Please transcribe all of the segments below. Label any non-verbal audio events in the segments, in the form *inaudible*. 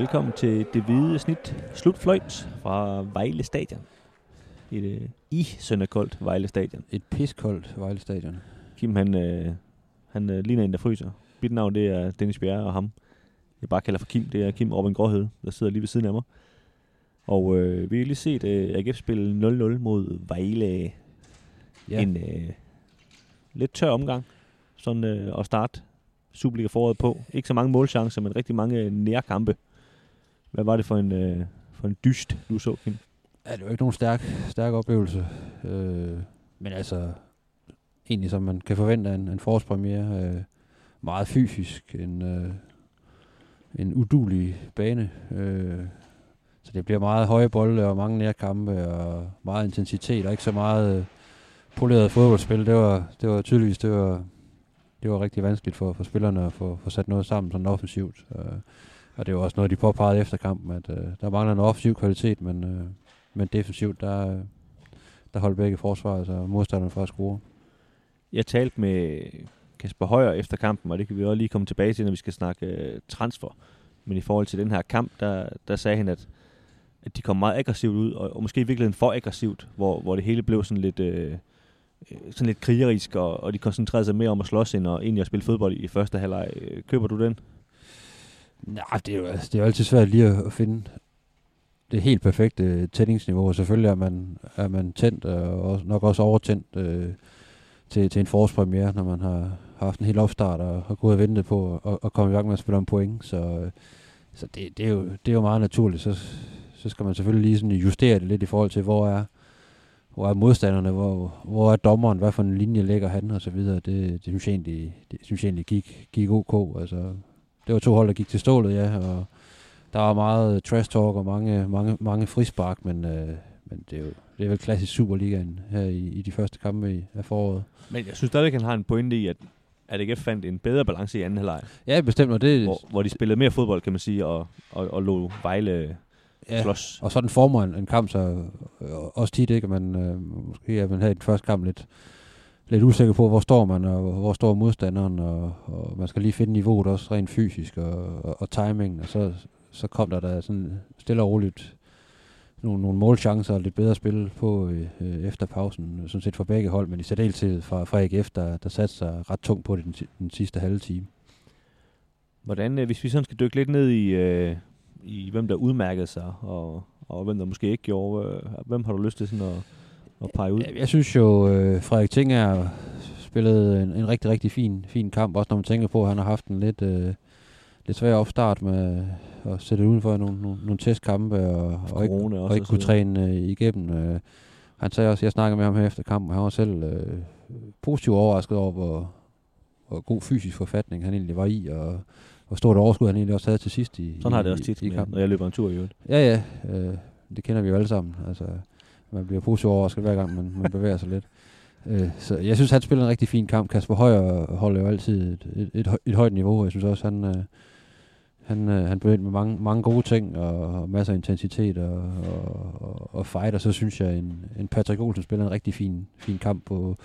Velkommen til det hvide snit slutfløjt fra Vejle Stadion. Et øh, i sønderkoldt Vejle Stadion. Et piskoldt Vejle Stadion. Kim, han, øh, han øh, ligner en, der fryser. Mit navn, det er Dennis Bjerre, og ham, jeg bare kalder for Kim, det er Kim Robin Gråhed, der sidder lige ved siden af mig. Og øh, vi har lige set øh, AGF spille 0-0 mod Vejle. Ja. En øh, lidt tør omgang, sådan øh, at starte Superliga foråret på. Ikke så mange målchancer, men rigtig mange øh, nærkampe. Hvad var det for en, øh, for en dyst, du så, Kim? Ja, det var ikke nogen stærk, stærk oplevelse. Øh, men altså, egentlig som man kan forvente af en, en forårspremiere. Øh, meget fysisk. En, øh, en udulig bane. Øh, så det bliver meget høje bolde og mange nærkampe og meget intensitet og ikke så meget øh, poleret fodboldspil. Det var, det var tydeligvis, det var, det var rigtig vanskeligt for, for spillerne at få, få sat noget sammen sådan offensivt. Øh, og det var også noget, de påpegede efter kampen, at øh, der mangler en offensiv kvalitet, men, øh, men defensivt, der, øh, der holdt begge forsvar, altså modstanderne for at score. Jeg talte med Kasper Højer efter kampen, og det kan vi også lige komme tilbage til, når vi skal snakke øh, transfer. Men i forhold til den her kamp, der, der sagde han, at, at de kom meget aggressivt ud, og, og måske i virkeligheden for aggressivt, hvor, hvor det hele blev sådan lidt, øh, øh sådan lidt krigerisk, og, og de koncentrerede sig mere om at slås end og egentlig at spille fodbold i, første halvleg. Øh, køber du den? Nej, det er jo, altså, det er jo altid svært lige at, at finde det helt perfekte øh, tændingsniveau, og selvfølgelig er man, er man tændt, og også, nok også overtændt øh, til, til en forårspremiere, når man har haft en hel opstart og har gået og ventet på at, at komme i gang med at spille om point. Så, øh, så det, det, er jo, det er jo meget naturligt. Så, så skal man selvfølgelig lige sådan justere det lidt i forhold til, hvor er, hvor er modstanderne, hvor, hvor er dommeren, hvad for en linje ligger han og så videre. Det, det synes jeg egentlig, det synes jeg egentlig gik, gik ok. Altså, det var to hold, der gik til stålet, ja, og der var meget trash talk og mange, mange, mange frispark, men, øh, men det, er jo, det er vel klassisk Superligaen her i, i de første kampe i, af foråret. Men jeg synes stadigvæk, han har en pointe i, at at AGF fandt en bedre balance i anden halvleg. Ja, bestemt, og det... Hvor, hvor de spillede mere fodbold, kan man sige, og, og, og lå Vejle ja, slås. og sådan former en, en kamp, så øh, også tit ikke, man øh, måske er man her i den første kamp lidt, lidt usikker på, hvor står man, og hvor står modstanderen, og, og man skal lige finde niveauet også rent fysisk, og, og, og timingen, og så, så kom der da sådan stille og roligt nogle, nogle målchancer og lidt bedre spil på øh, efter pausen, sådan set for begge hold, men i særdeleshed fra, fra AGF, der, der satte sig ret tungt på det den, den sidste halve time. Hvordan, øh, hvis vi sådan skal dykke lidt ned i, øh, i hvem der udmærkede sig, og, og hvem der måske ikke gjorde, øh, hvem har du lyst til sådan at, at pege ud? Jeg, jeg synes jo, øh, Frederik Tinger spillede en, en rigtig, rigtig fin, fin kamp, også når man tænker på, at han har haft en lidt... Øh, lidt svær opstart med at sætte uden for nogle, nogle, nogle testkampe og, og ikke, også, og ikke kunne træne øh, igennem. Øh, han sagde også, jeg snakkede med ham her efter kampen, og han var selv øh, positivt overrasket over, hvor, hvor god fysisk forfatning han egentlig var i, og hvor stort overskud han egentlig også havde til sidst i Sådan har det også tit, i, i kampen. når jeg løber en tur i øvrigt. Ja, ja. Øh, det kender vi jo alle sammen. Altså, man bliver positivt overrasket hver gang, man, man bevæger sig lidt. Øh, så jeg synes, han spiller en rigtig fin kamp. Kasper Højer holder jo altid et, et, et, et højt niveau. Jeg synes også, han, øh, han, øh, han blev ind med mange, mange gode ting og, og masser af intensitet og, og, og fight. Og så synes jeg, en, en Patrick Olsen spiller en rigtig fin, fin kamp på,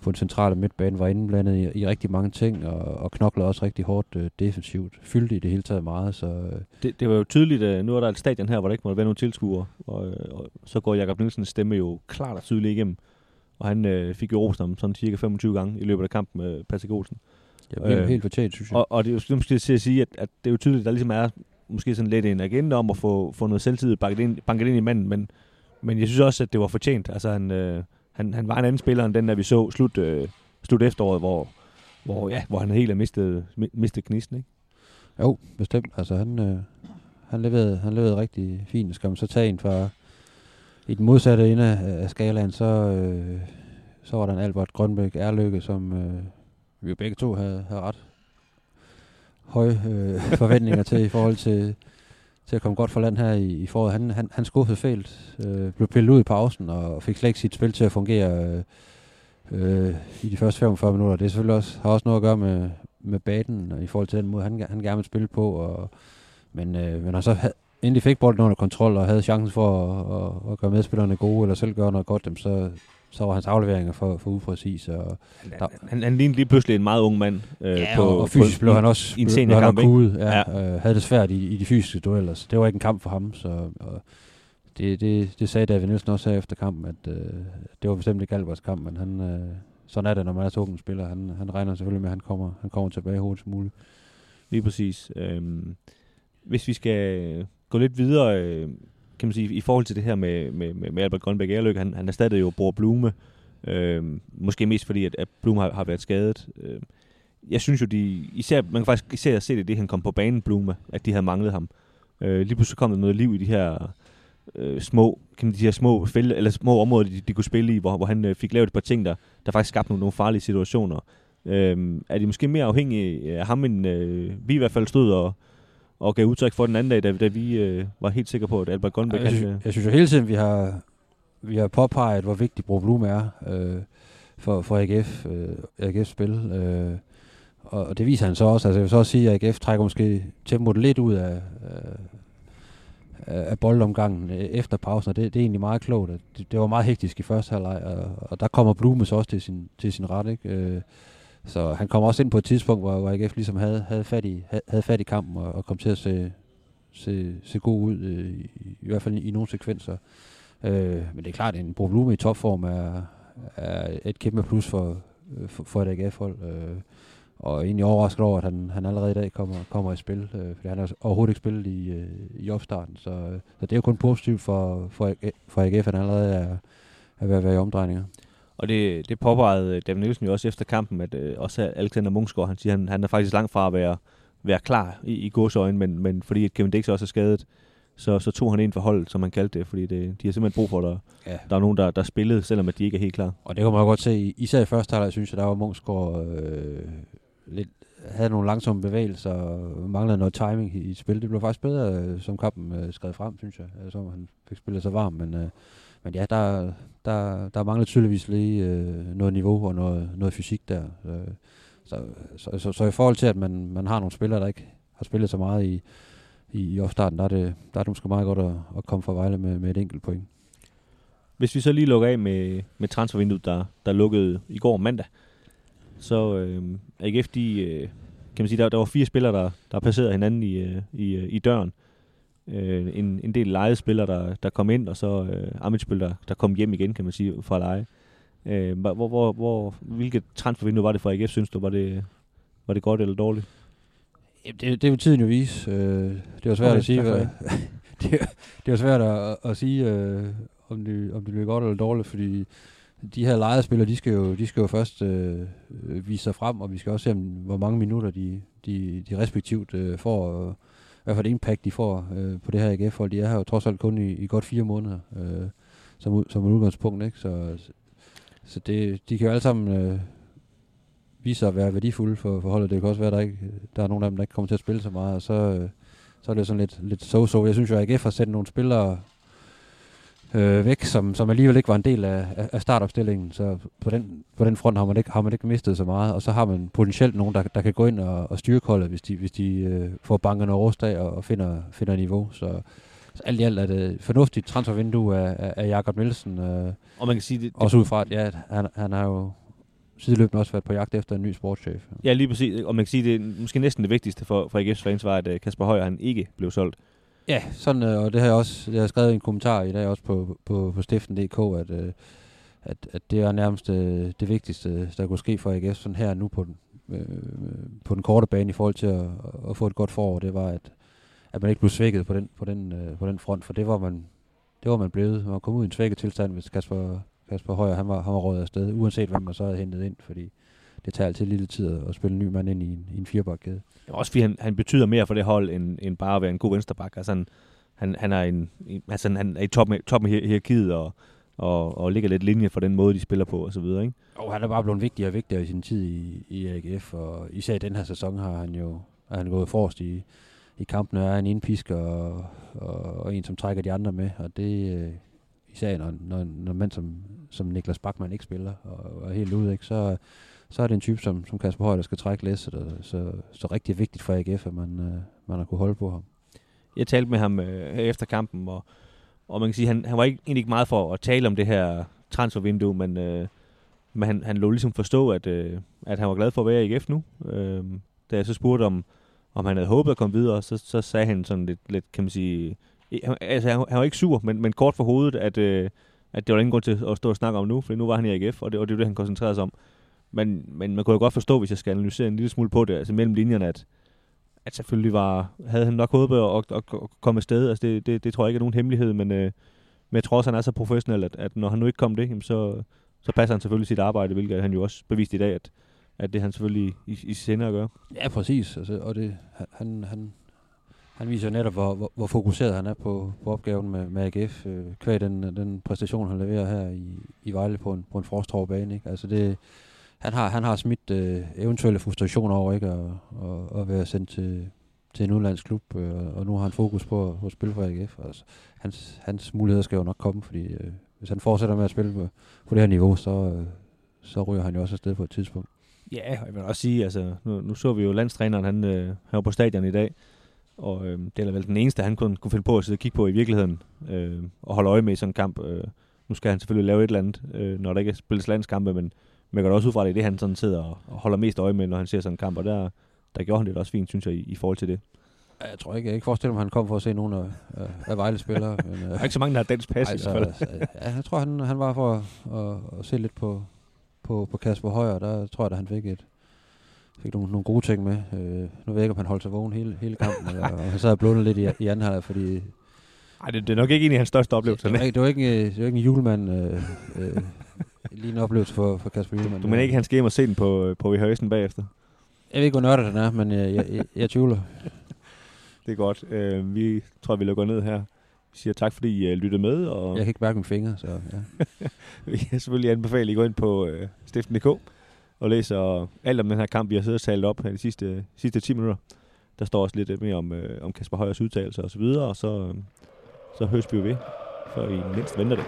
på den centrale midtbane. Var indblandet i, i rigtig mange ting og, og knokler også rigtig hårdt øh, defensivt. Fyldte i det hele taget meget. Så, øh. det, det var jo tydeligt, at nu er der et stadion her, hvor der ikke må være nogen tilskuere. Og, og så går Jakob Nielsens stemme jo klart og tydeligt igennem. Og han øh, fik jo rosen om sådan cirka 25 gange i løbet af kampen med Patrick Olsen. Ja, helt, øh, helt fortjent, synes jeg. Og, og det er jo måske til at sige, at, at det er jo tydeligt, at der ligesom er måske sådan lidt en agenda om at få, få noget selvtid banket ind, banket ind i manden, men, men jeg synes også, at det var fortjent. Altså, han, øh, han, han var en anden spiller end den, der vi så slut, øh, slut efteråret, hvor, hvor, ja, hvor han helt har mistet, mistet knisten, ikke? Jo, bestemt. Altså, han, øh, han, leverede, han leverede rigtig fint. Skal man så tage en fra i den modsatte ende af skalaen, så, øh, så var der en Albert Grønbæk Erløkke, som øh, vi jo begge to havde, havde ret høje øh, forventninger til i forhold til, til at komme godt for land her i, i foråret. Han, han, han skuffede fælt, øh, blev pillet ud i pausen og fik slet ikke sit spil til at fungere øh, i de første 45 minutter. Det er selvfølgelig også, har også noget at gøre med, med baden og i forhold til den måde, han, han gerne vil spille på. Og, men, øh, men han så havde, endelig fik bolden under kontrol og havde chancen for at, at, at gøre medspillerne gode eller selv gøre noget godt, dem, så, så var hans afleveringer for, for upræcis. Og, han, han, han lignede lige pludselig en meget ung mand. Øh, ja, på, og, og fysisk på, blev han også i en sen kamp, kuget, ja, ja. Øh, havde det svært i, i de fysiske dueller, så det var ikke en kamp for ham. Så, og det, det, det sagde David Nielsen også efter kampen, at øh, det var bestemt ikke Alberts kamp, men han, øh, sådan er det, når man er så ung spiller. Han, han regner selvfølgelig med, at han kommer, han kommer tilbage hurtigst muligt. Lige præcis. Øhm, hvis vi skal gå lidt videre, øh, kan man sige, i forhold til det her med, med, med Albert Grønbæk Erløk, han, han erstattede jo Bror Blume, øh, måske mest fordi, at, at Blume har, har været skadet. Øh, jeg synes jo, de, især, man kan faktisk især se det, det han kom på banen, Blume, at de havde manglet ham. Øh, lige pludselig kom der noget liv i de her øh, små, kan man, de her små, fælde, eller små områder, de, de kunne spille i, hvor, hvor han øh, fik lavet et par ting, der, der faktisk skabte nogle, nogle farlige situationer. Øh, er de måske mere afhængige af ham, end øh, vi i hvert fald stod og, og gav udtryk for den anden dag, da, da vi øh, var helt sikre på, at Albert Grønbæk... Jeg, synes, øh, jeg synes jo hele tiden, vi har, vi har påpeget, hvor vigtig Bro Blume er øh, for, for AGF, øh, AGF's spil. Øh, og, og det viser han så også. Altså jeg vil så også sige, at AGF trækker måske tempoet lidt ud af, af boldomgangen øh, efter pausen, og det, det er egentlig meget klogt. Det, det var meget hektisk i første halvleg, og, og der kommer Blume så også til sin, til sin ret. Ikke? Øh, så han kom også ind på et tidspunkt, hvor, hvor AGF ligesom havde, havde, fat, i, havde fat i kampen og, og kom til at se, se, se god ud, øh, i, i hvert fald i, i nogle sekvenser. Øh, men det er klart, at en Blume i topform er, er et kæmpe plus for, øh, for, for et AGF-hold. Øh, og egentlig overrasket over, at han, han allerede i dag kommer, kommer i spil, øh, fordi han har overhovedet ikke spillet i, øh, i opstarten. Så, øh, så det er jo kun positivt for, for, for AGF, at han allerede er, er ved at være i omdrejninger. Og det, det påpegede David Nielsen jo også efter kampen, at øh, også Alexander Munchsgaard, han siger, han, han er faktisk langt fra at være, være klar i, i godsøjen, men, men fordi at Kevin Dix også er skadet, så, så tog han ind for holdet, som man kaldte det, fordi det, de har simpelthen brug for, at der, ja. der er nogen, der, der spillede, selvom at de ikke er helt klar. Og det kan man godt se, især i første halvleg, synes jeg, der var Munchsgaard øh, lidt, havde nogle langsomme bevægelser og manglede noget timing i, i spil. Det blev faktisk bedre, øh, som kampen øh, skrev frem, synes jeg. Øh, som han fik spillet sig varm, men, øh, men ja, der, der, der mangler tydeligvis lige øh, noget niveau og noget, noget fysik der. Øh, så, så, så, så, i forhold til, at man, man har nogle spillere, der ikke har spillet så meget i, i, i opstarten, der er det, der er det måske meget godt at, at komme fra Vejle med, med et enkelt point. Hvis vi så lige lukker af med, med transfervinduet, der, der lukkede i går mandag, så øh, AGF, de, øh, kan man sige, der, der var fire spillere, der, der passerede hinanden i, øh, i, øh, i døren. Øh, en, en del lejede spillere, der, der kom ind, og så øh, Amitsbøl, der, der kom hjem igen, kan man sige, fra leje. Øh, hvor, hvor, hvor, hvilket transfervindue var det for AGF, synes du? Var det, var det godt eller dårligt? Jamen, det, det vil tiden jo vise. Øh, det var svært okay, at sige. Hvad, det, *laughs* det var svært at, at sige, øh, om, det, om det blev godt eller dårligt, fordi de her lejespillere, de skal jo, de skal jo først øh, vise sig frem, og vi skal også se, hvor mange minutter de, de, de respektivt øh, får, og hvad for et impact de får øh, på det her AGF-hold. De er her jo trods alt kun i, i godt fire måneder, øh, som, som et udgangspunkt, ikke? Så, så det, de kan jo alle sammen øh, vise sig at være værdifulde for, for holdet. Det kan også være, at der, ikke, der er nogle af dem, der ikke kommer til at spille så meget, og så, øh, så er det sådan lidt, lidt so-so. Jeg synes jo, at AGF har sendt nogle spillere øh, væk, som, som alligevel ikke var en del af, af startopstillingen. Så på den, på den front har man, ikke, har man ikke mistet så meget. Og så har man potentielt nogen, der, der kan gå ind og, og styre koldet, hvis de, hvis de øh, får bankerne overstag og, og finder, finder niveau. Så, så alt i alt er det fornuftigt transfervindue af, af, Jakob Nielsen. Øh, og man kan sige det, også ud fra, at ja, han, han har jo sideløbende også været på jagt efter en ny sportschef. Ja, lige præcis. Og man kan sige, det er måske næsten det vigtigste for, for AGF's fans var, at øh, Kasper Højer han ikke blev solgt. Ja, sådan, øh, og det har jeg også det har jeg skrevet i en kommentar i dag også på, på, på stiften.dk, at, øh, at, at det er nærmest øh, det vigtigste, der kunne ske for AGF sådan her nu på den, på den korte bane i forhold til at, at få et godt forår. Det var, at, at man ikke blev svækket på den, på den, på den front, for det var man, det var man blevet. Man kom ud i en svækket tilstand, hvis Kasper, Kasper Højer han var, han var rådet afsted, uanset hvem man så havde hentet ind, fordi det tager altid lidt tid at spille en ny mand ind i en, i en firebakkæde. Ja, også fordi han, han betyder mere for det hold, end, end bare at være en god vensterbak. Altså han, han, han, er, en, altså han er i toppen top af hierarkiet og, og, og ligger lidt linje for den måde, de spiller på og så videre, ikke? Og han er bare blevet vigtigere og vigtigere i sin tid i, i AGF, og især i den her sæson har han jo er han gået forrest i, i kampene, er en indpisker og, og, og, en, som trækker de andre med, og det øh, især når, når, når mand som, som Niklas Bachmann ikke spiller og, og er helt ude, ikke, så, så er det en type som, som Kasper Høj, der skal trække læsset, og så, så rigtig vigtigt for AGF, at man, øh, man har kunne holde på ham. Jeg talte med ham øh, efter kampen, og, og man kan sige, han, han var ikke, egentlig ikke meget for at tale om det her transfervindue, men, øh, men han, han lå ligesom forstå, at, øh, at han var glad for at være i AGF nu. Øh, da jeg så spurgte, om, om han havde håbet at komme videre, så, så sagde han sådan lidt, lidt kan man sige, øh, altså han, han var ikke sur, men, men kort for hovedet, at, øh, at det var ingen grund til at stå og snakke om nu, for nu var han i AGF, og det, og det var det, han koncentrerede sig om. Men, men man kunne jo godt forstå, hvis jeg skal analysere en lille smule på det, altså mellem linjerne, at, at selvfølgelig var, havde han nok håbet at, at, at, komme afsted. Altså det, det, det, tror jeg ikke er nogen hemmelighed, men, øh, men jeg tror også, han er så professionel, at, at når han nu ikke kom det, jamen så, så passer han selvfølgelig sit arbejde, hvilket han jo også beviste i dag, at, at det han selvfølgelig i, i sinde at gøre. Ja, præcis. Altså, og det, han, han, han viser netop, hvor, hvor, hvor fokuseret han er på, på opgaven med, med AGF, øh, kvæg den, den præstation, han leverer her i, i Vejle på en, på en bane, Ikke? Altså det, han, har, han har smidt øh, eventuelle frustrationer over ikke at, at, at være sendt til, til en udenlandsk klub, øh, og nu har han fokus på at spille for AGF. Altså, hans, hans muligheder skal jo nok komme, fordi øh, hvis han fortsætter med at spille på, på det her niveau, så, øh, så ryger han jo også afsted på et tidspunkt. Ja, jeg vil også sige, altså, nu, nu så vi jo landstræneren, han, øh, han var på stadion i dag, og øh, det er vel den eneste, han kunne, kunne finde på at sidde og kigge på i virkeligheden, øh, og holde øje med i sådan en kamp. Øh, nu skal han selvfølgelig lave et eller andet, øh, når der ikke spilles landskampe, men man går også ud fra, det er det, han sådan sidder og, holder mest øje med, når han ser sådan en kamp, og der, der gjorde han det også fint, synes jeg, i, i forhold til det. Jeg tror ikke, jeg ikke forestiller mig, at han kom for at se nogen af, af Vejle spillere. *laughs* men, der er ikke så mange, der har dansk pas altså, i hvert fald. Altså, ja, jeg tror, han, han var for at, at, at se lidt på, på, på Kasper Højer. Der tror jeg, at han fik et, fik nogle, nogle gode ting med. Øh, nu ved jeg ikke, om han holdt sig vågen hele, hele kampen, eller og han sad og blundet lidt i, i anden halvleg, fordi... Nej, det, det, er nok ikke en af hans største oplevelser. Det, det, det, var ikke, det var ikke en julemand, øh, øh, lige en oplevelse for, for Kasper Julemand. Du mener ikke, han skal hjem og se den på, på rehearsen bagefter? Jeg ved ikke, hvor nørdet den er, men jeg, jeg, jeg, jeg tvivler. *laughs* det er godt. Uh, vi tror, vi lukker ned her. Vi siger tak, fordi I uh, lyttede med. Og jeg kan ikke mærke mine fingre, så ja. *laughs* vi kan selvfølgelig anbefale, at I går ind på uh, stiften.dk og læser alt om den her kamp, vi har siddet og talt op her de sidste, sidste 10 minutter. Der står også lidt mere om, uh, om Kasper Højers udtalelser og så videre, og så, uh, så høres vi jo ved, for I mindst venter det.